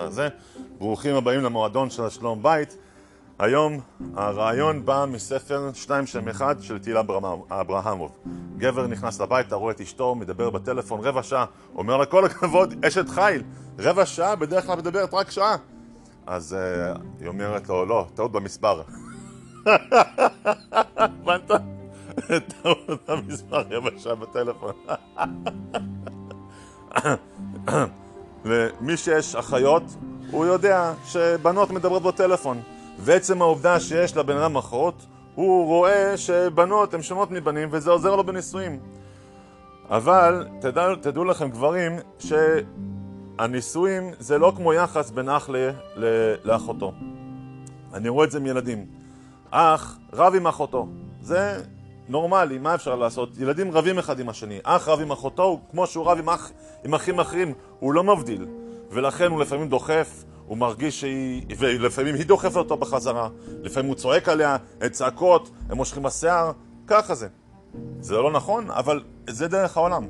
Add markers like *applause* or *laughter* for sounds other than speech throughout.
הזה. ברוכים הבאים למועדון של השלום בית. היום הרעיון בא מספר שתיים שם אחד של תהילה אברהמוב. גבר נכנס הביתה, רואה את אשתו, מדבר בטלפון רבע שעה, אומר לה כל הכבוד, אשת חיל, רבע שעה, בדרך כלל מדברת רק שעה. אז uh, היא אומרת לו, לא, טעות במספר. *laughs* הבנת? טעות במספר, רבע שעה בטלפון. *laughs* ומי שיש אחיות, הוא יודע שבנות מדברות בטלפון. ועצם העובדה שיש לבן אדם אחות, הוא רואה שבנות הן שונות מבנים וזה עוזר לו בנישואים. אבל תדע, תדעו לכם גברים שהנישואים זה לא כמו יחס בין אח ל, ל, לאחותו. אני רואה את זה מילדים. אח רב עם אחותו. זה נורמלי, מה אפשר לעשות? ילדים רבים אחד עם השני. אח רב עם אחותו, כמו שהוא רב עם, אח, עם אחים אחרים, הוא לא מבדיל. ולכן הוא לפעמים דוחף, הוא מרגיש שהיא... ולפעמים היא דוחפת אותו בחזרה. לפעמים הוא צועק עליה, את צעקות, הם מושכים בשיער, ככה זה. זה לא נכון, אבל זה דרך העולם.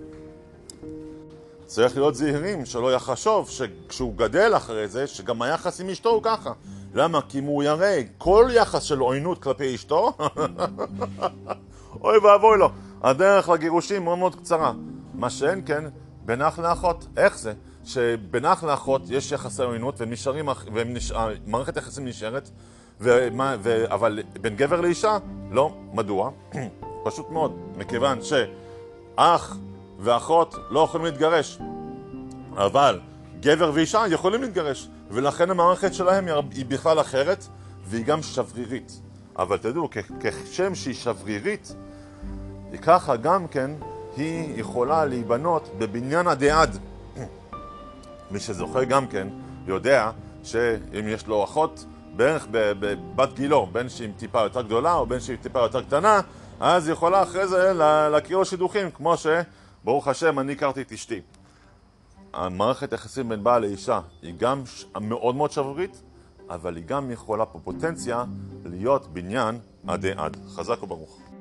צריך להיות זהירים, שלא יחשוב שכשהוא גדל אחרי זה, שגם היחס עם אשתו הוא ככה. למה? כי אם הוא יראה כל יחס של עוינות כלפי אשתו, *laughs* *laughs* אוי ואבוי לו. הדרך לגירושים מאוד מאוד קצרה. מה שאין כן, בין אח לאחות. איך זה? שבין אח לאחות יש יחסי עוינות ומערכת היחסים נשארת, ומה, ו, אבל בין גבר לאישה, לא. מדוע? *clears throat* פשוט מאוד, מכיוון שאח ואחות לא יכולים להתגרש, אבל גבר ואישה יכולים להתגרש, ולכן המערכת שלהם היא בכלל אחרת, והיא גם שברירית. אבל תדעו, כשם שהיא שברירית, ככה גם כן היא יכולה להיבנות בבניין עדי עד. *clears throat* מי שזוכר גם כן יודע שאם יש לו אחות בערך בבת גילו, בין שהיא טיפה יותר גדולה או בין שהיא טיפה יותר קטנה, אז היא יכולה אחרי זה להכיר לו שידוכים, כמו שברוך השם אני הכרתי את אשתי. המערכת היחסים בין בעל לאישה היא גם מאוד מאוד שברירית, אבל היא גם יכולה בפוטנציה להיות בניין עדי עד. חזק וברוך.